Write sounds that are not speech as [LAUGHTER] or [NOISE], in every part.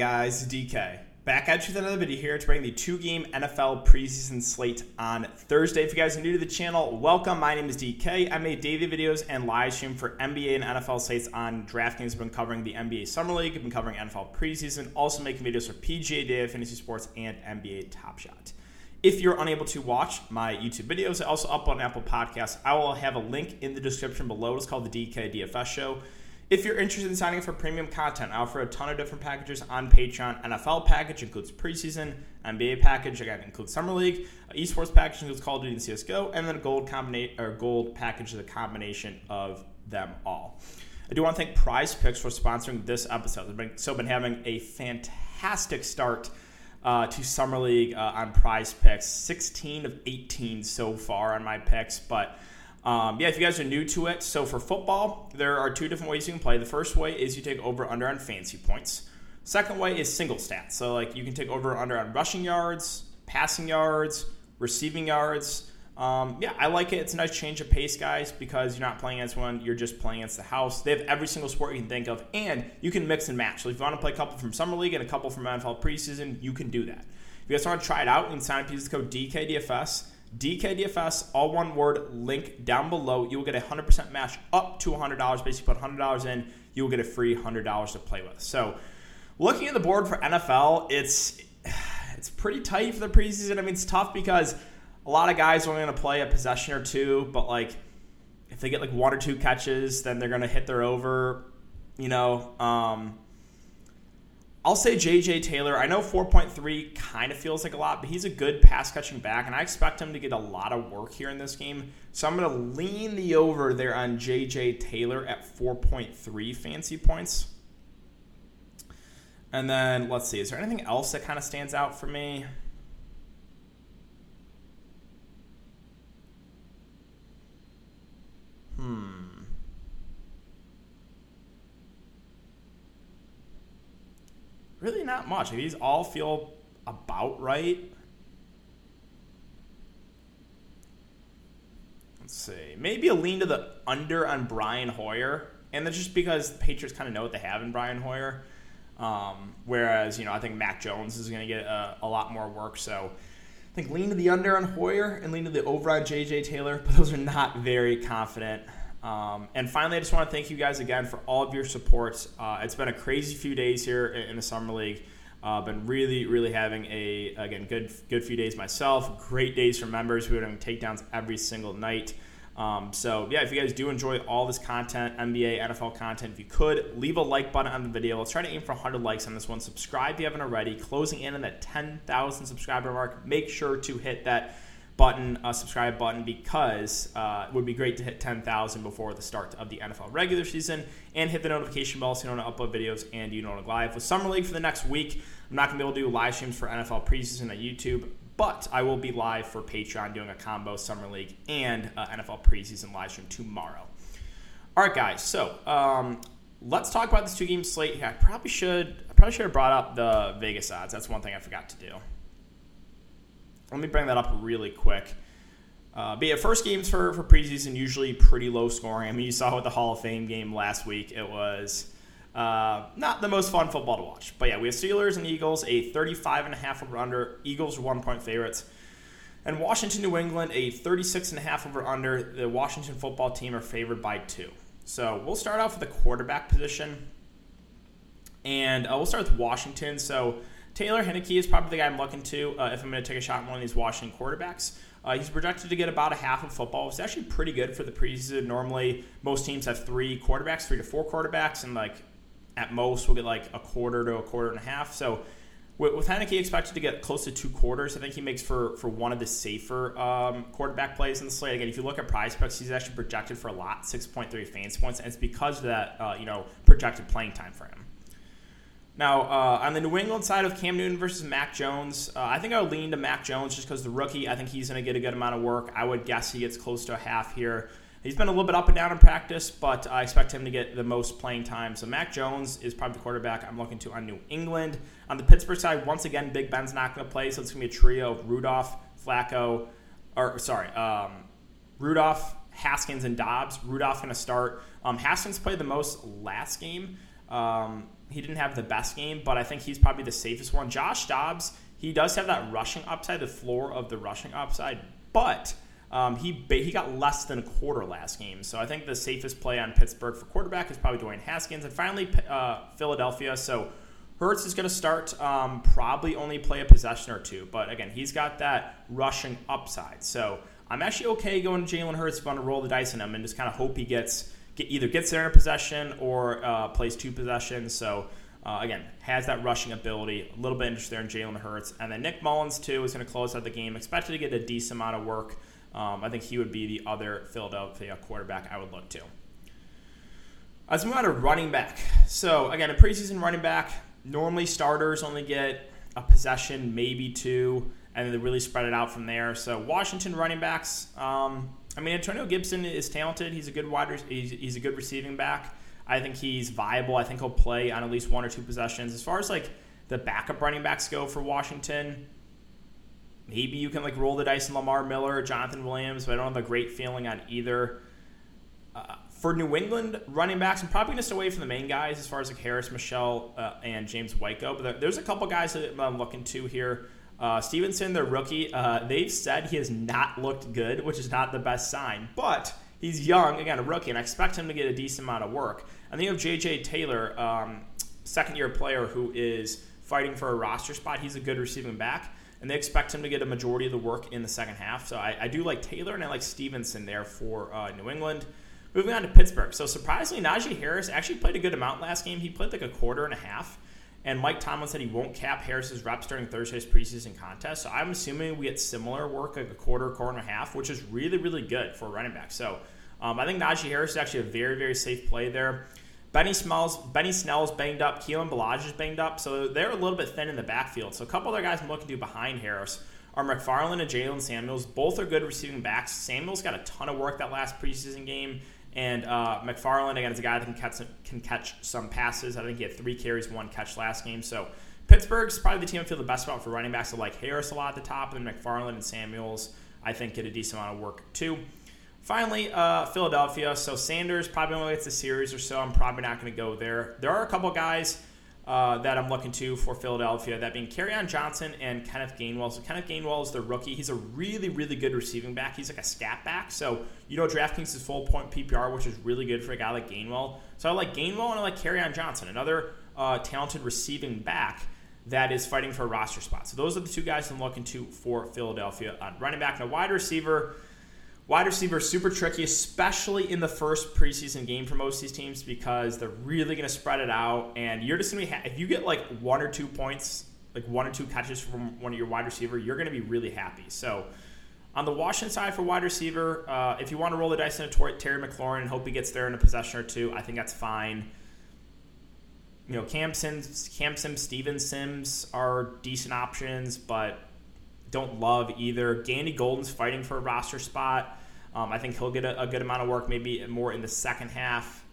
guys? DK. Back at you with another video here to bring the two game NFL preseason slate on Thursday. If you guys are new to the channel, welcome. My name is DK. I make daily videos and live stream for NBA and NFL slates on DraftKings. I've been covering the NBA Summer League, I've been covering NFL preseason, also making videos for PGA Day Fantasy Sports and NBA Top Shot. If you're unable to watch my YouTube videos, I also upload on Apple Podcasts. I will have a link in the description below. It's called the DK DFS Show. If you're interested in signing up for premium content, I offer a ton of different packages on Patreon. NFL package includes preseason, NBA package again includes summer league, esports package includes Call of Duty and CS:GO, and then a gold combination or gold package is a combination of them all. I do want to thank Prize Picks for sponsoring this episode. I've been, so been having a fantastic start uh, to summer league uh, on Prize Picks, 16 of 18 so far on my picks, but um, yeah, if you guys are new to it, so for football, there are two different ways you can play. The first way is you take over under on fancy points. Second way is single stats. So like you can take over under on rushing yards, passing yards, receiving yards. Um, yeah, I like it. It's a nice change of pace, guys, because you're not playing against one, you're just playing against the house. They have every single sport you can think of, and you can mix and match. So if you want to play a couple from summer league and a couple from NFL preseason, you can do that. If you guys want to try it out, you can sign up use the code DKDFS. DKDFS, all one word, link down below. You will get a 100% match up to $100. Basically, put $100 in, you will get a free $100 to play with. So, looking at the board for NFL, it's it's pretty tight for the preseason. I mean, it's tough because a lot of guys are only going to play a possession or two, but like if they get like one or two catches, then they're going to hit their over. You know, um, I'll say JJ Taylor. I know 4.3 kind of feels like a lot, but he's a good pass catching back, and I expect him to get a lot of work here in this game. So I'm going to lean the over there on JJ Taylor at 4.3 fancy points. And then let's see, is there anything else that kind of stands out for me? Really, not much. These all feel about right. Let's see. Maybe a lean to the under on Brian Hoyer. And that's just because the Patriots kind of know what they have in Brian Hoyer. Um, whereas, you know, I think Mac Jones is going to get a, a, lot more work. So I think lean to the under on Hoyer and lean to the over on JJ Taylor. But those are not very confident. Um, and finally, I just want to thank you guys again for all of your support. Uh, it's been a crazy few days here in the summer league. Uh, been really, really having a again good, good few days myself. Great days for members who are doing takedowns every single night. Um, so yeah, if you guys do enjoy all this content, NBA, NFL content, if you could leave a like button on the video. Let's try to aim for 100 likes on this one. Subscribe if you haven't already. Closing in on that 10,000 subscriber mark. Make sure to hit that button, a subscribe button, because uh, it would be great to hit 10,000 before the start of the NFL regular season, and hit the notification bell so you don't upload videos and you don't live. With Summer League for the next week, I'm not going to be able to do live streams for NFL preseason on YouTube, but I will be live for Patreon doing a combo Summer League and uh, NFL preseason live stream tomorrow. All right, guys. So um, let's talk about this two game slate. Yeah, I probably should. I probably should have brought up the Vegas odds. That's one thing I forgot to do. Let me bring that up really quick. Uh, but yeah, first games for, for preseason usually pretty low scoring. I mean, you saw with the Hall of Fame game last week, it was uh, not the most fun football to watch. But yeah, we have Steelers and Eagles, a 35 and a half over under. Eagles are one point favorites. And Washington, New England, a 36 and a half over under. The Washington football team are favored by two. So we'll start off with the quarterback position. And uh, we'll start with Washington. So Taylor Heinicke is probably the guy I'm looking to uh, if I'm going to take a shot on one of these Washington quarterbacks. Uh, he's projected to get about a half of football. It's actually pretty good for the preseason. Normally, most teams have three quarterbacks, three to four quarterbacks, and like at most we'll get like a quarter to a quarter and a half. So with, with expected to get close to two quarters, I think he makes for for one of the safer um, quarterback plays in the slate. Again, if you look at prize picks, he's actually projected for a lot, six point three fantasy points, and it's because of that uh, you know projected playing time for him. Now, uh, on the New England side of Cam Newton versus Mac Jones, uh, I think I would lean to Mac Jones just because the rookie, I think he's going to get a good amount of work. I would guess he gets close to a half here. He's been a little bit up and down in practice, but I expect him to get the most playing time. So Mac Jones is probably the quarterback I'm looking to on New England. On the Pittsburgh side, once again, Big Ben's not going to play, so it's going to be a trio of Rudolph, Flacco, or sorry, um, Rudolph, Haskins, and Dobbs. Rudolph going to start. Um, Haskins played the most last game. Um, he didn't have the best game, but I think he's probably the safest one. Josh Dobbs, he does have that rushing upside, the floor of the rushing upside, but um, he he got less than a quarter last game. So I think the safest play on Pittsburgh for quarterback is probably Dwayne Haskins. And finally, uh, Philadelphia. So Hurts is going to start, um, probably only play a possession or two. But again, he's got that rushing upside. So I'm actually okay going to Jalen Hurts if I want to roll the dice on him and just kind of hope he gets get, either gets there in a possession or uh, plays two possessions. So uh, again, has that rushing ability. A little bit interested there in Jalen Hurts, and then Nick Mullens too is going to close out the game. Expected to get a decent amount of work. Um, I think he would be the other Philadelphia quarterback I would look to. Let's move on to running back. So again, a preseason running back, normally starters only get a possession, maybe two, and then they really spread it out from there. So Washington running backs. Um, I mean, Antonio Gibson is talented. He's a good wide. He's, he's a good receiving back. I think he's viable. I think he'll play on at least one or two possessions. As far as like the backup running backs go for Washington, maybe you can like roll the dice on Lamar Miller or Jonathan Williams, but I don't have a great feeling on either. Uh, for New England running backs, I'm probably going to stay away from the main guys as far as like Harris, Michel, uh, and James White go. But there's a couple guys that I'm looking to here. Uh, Stevenson, the rookie, uh, they've said he has not looked good, which is not the best sign. But he's young, again, a rookie, and I expect him to get a decent amount of work. And then you have J.J. Taylor, um, second year player who is fighting for a roster spot. He's a good receiving back, and they expect him to get a majority of the work in the second half. So I, I do like Taylor and I like Stevenson there for uh, New England. Moving on to Pittsburgh. So surprisingly, Najee Harris actually played a good amount last game. He played like a quarter and a half. And Mike Tomlin said he won't cap Harris's reps during Thursday's preseason contest. So I'm assuming we get similar work, like a quarter, quarter and a half, which is really, really good for a running back. So um, I think Najee Harris is actually a very, very safe play there. Benny Smells, Benny Snell's banged up. Kalen Ballage is banged up. So they're a little bit thin in the backfield. So a couple other guys I'm looking to behind Harris are McFarland and Jaylen Samuels. Both are good receiving backs. Samuels got a ton of work that last preseason game. And uh, McFarland, again, is a guy that can catch, can catch some passes. I think he had three carries, one catch last game. So Pittsburgh's probably the team I feel the best about for running backs. I like Harris a lot at the top, and then McFarland and Samuels, I think, get a decent amount of work too. Finally, uh, Philadelphia. So Sanders probably only gets a series or so. I'm probably not going to go there. There are a couple guys uh, that I'm looking to for Philadelphia, that being Kerryon Johnson and Kenneth Gainwell. So Kenneth Gainwell is the rookie. He's a really, really good receiving back. He's like a scat back. So you know DraftKings is full point PPR, which is really good for a guy like Gainwell. So I like Gainwell and I like Kerryon Johnson, another uh, talented receiving back that is fighting for a roster spot. So those are the two guys I'm looking to for Philadelphia on running back. and a wide receiver. Wide receiver super tricky, especially in the first preseason game for most of these teams because they're really going to spread it out, and you're just going to be ha- if you get like one or two points, like one or two catches from one of your wide receiver, you're going to be really happy. So. On the Washington side for wide receiver, uh, if you want to roll the dice in a Terry McLaurin and hope he gets there in a possession or two, I think that's fine. You know, Cam Sims, Cam Sims, Steven Sims are decent options, but don't love either. Gandy Golden's fighting for a roster spot. Um, I think he'll get a, a, good amount of work, maybe more in the second half,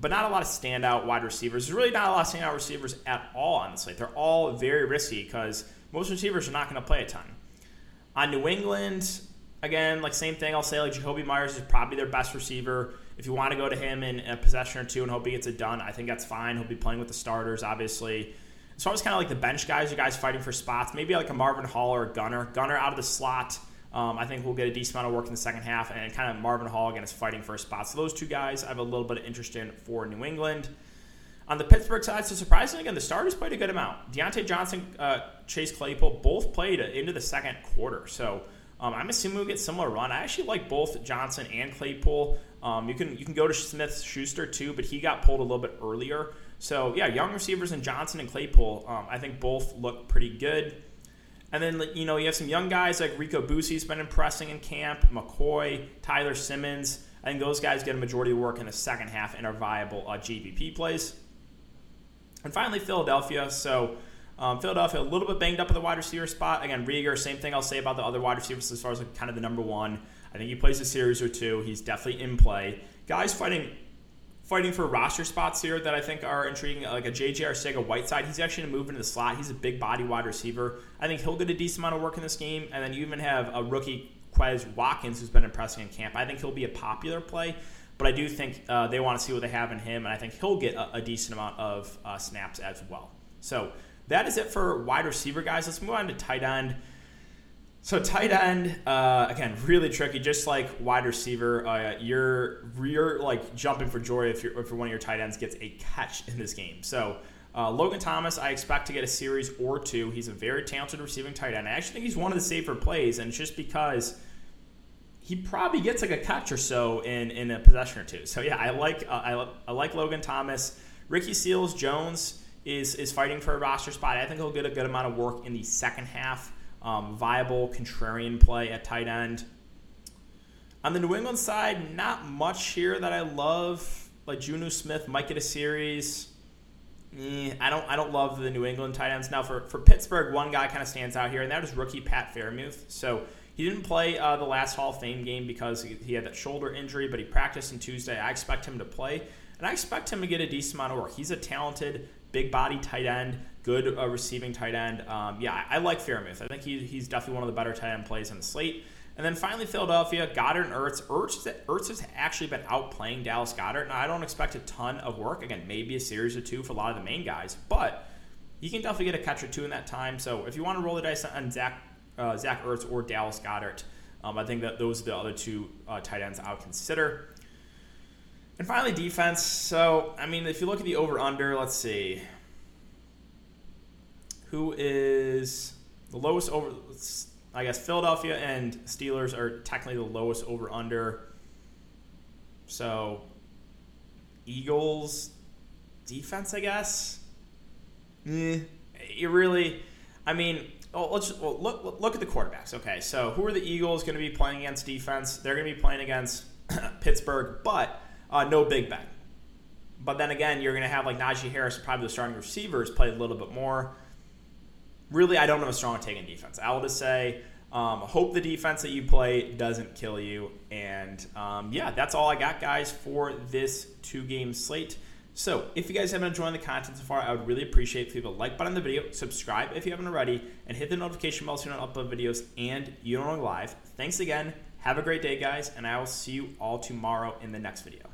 but not a lot of standout wide receivers. There's really not a lot of standout receivers at all on the slate. They're all very risky because most receivers are not going to play a ton. On New England, again, like same thing. I'll say like Jakobi Myers is probably their best receiver. If you want to go to him in a possession or two and hope he gets it done, I think that's fine. He'll be playing with the starters, obviously. As far as kind of like the bench guys, you guys fighting for spots, maybe like a Marvin Hall or a Gunner. Gunner out of the slot um, I think we'll get a decent amount of work in the second half, and kind of Marvin Hall again is fighting for a spot. So those two guys I have a little bit of interest in for New England. On the Pittsburgh side, so surprisingly, again, the starters played a good amount. Diontae Johnson, uh, Chase Claypool both played into the second quarter. So um, I'm assuming we'll get similar run. I actually like both Johnson and Claypool. Um, you can you can go to Smith Schuster too, but he got pulled a little bit earlier. So yeah, young receivers in Johnson and Claypool, um, I think both look pretty good. And then you know you have some young guys like Rico Bussey's been impressing in camp, McCoy, Tyler Simmons. I think those guys get a majority of work in the second half and are viable uh, plays. And finally, Philadelphia. So um, Philadelphia a little bit banged up at the wide receiver spot. Again, Reagor, same thing I'll say about the other wide receivers as far as like kind of the number one. I think he plays a series or two. He's definitely in play. Guys fighting fighting for roster spots here that I think are intriguing, like a JJ Arcega Whiteside. He's actually going to move into the slot. He's a big body wide receiver. I think he'll get a decent amount of work in this game. And then you even have a rookie Quez Watkins who's been impressing in camp. I think he'll be a popular play. but I do think uh, they want to see what they have in him, and I think he'll get a, a decent amount of uh, snaps as well. So that is it for wide receiver guys. Let's move on to tight end. So tight end, uh, again, really tricky. Just like wide receiver, uh, you're you're like jumping for joy if, if one of your tight ends gets a catch in this game. So uh, Logan Thomas, I expect to get a series or two. He's a very talented receiving tight end. I actually think he's one of the safer plays, and it's just because he probably gets like a catch or so in in a possession or two. So yeah, I like uh, I, I like Logan Thomas. Ricky Seals Jones is is fighting for a roster spot. I think he'll get a good amount of work in the second half um, viable contrarian play at tight end. On the New England side, not much here that I love. Like Jonnu Smith might get a series. Eh, I don't I don't love the New England tight ends. Now for, for Pittsburgh, one guy kind of stands out here, and that is rookie Pat Freiermuth. So he didn't play uh, the last Hall of Fame game because he had that shoulder injury, but he practiced on Tuesday. I expect him to play, and I expect him to get a decent amount of work. He's a talented, big body tight end good uh, receiving tight end. Um, yeah, I, I like Freiermuth. I think he, he's definitely one of the better tight end plays on the slate. And then finally, Philadelphia, Goedert and Ertz. Ertz, Ertz has actually been outplaying Dallas Goedert, Now, I don't expect a ton of work. Again, maybe a series or two for a lot of the main guys, but he can definitely get a catch or two in that time. So if you want to roll the dice on Zach, uh, Zach Ertz or Dallas Goedert, um, I think that those are the other two uh, tight ends I would consider. And finally, defense. So, I mean, if you look at the over under, let's see who is the lowest over. I guess Philadelphia and Steelers are technically the lowest over under. So Eagles defense, I guess. Eh, you really, I mean, oh, let's well, look look at the quarterbacks. Okay, so who are the Eagles going to be playing against defense? They're going to be playing against [CLEARS THROAT] Pittsburgh, but uh, no Big Ben. But then again, you're going to have like Najee Harris, probably the starting receivers, play a little bit more really, I don't have a strong take in defense. I will just say, um, hope the defense that you play doesn't kill you. And um, yeah, that's all I got, guys, for this two game slate. So, if you guys haven't enjoying the content so far, I would really appreciate if you leave a like button on the video, subscribe if you haven't already, and hit the notification bell so you don't upload videos and you don't live. Thanks again. Have a great day, guys, and I will see you all tomorrow in the next video.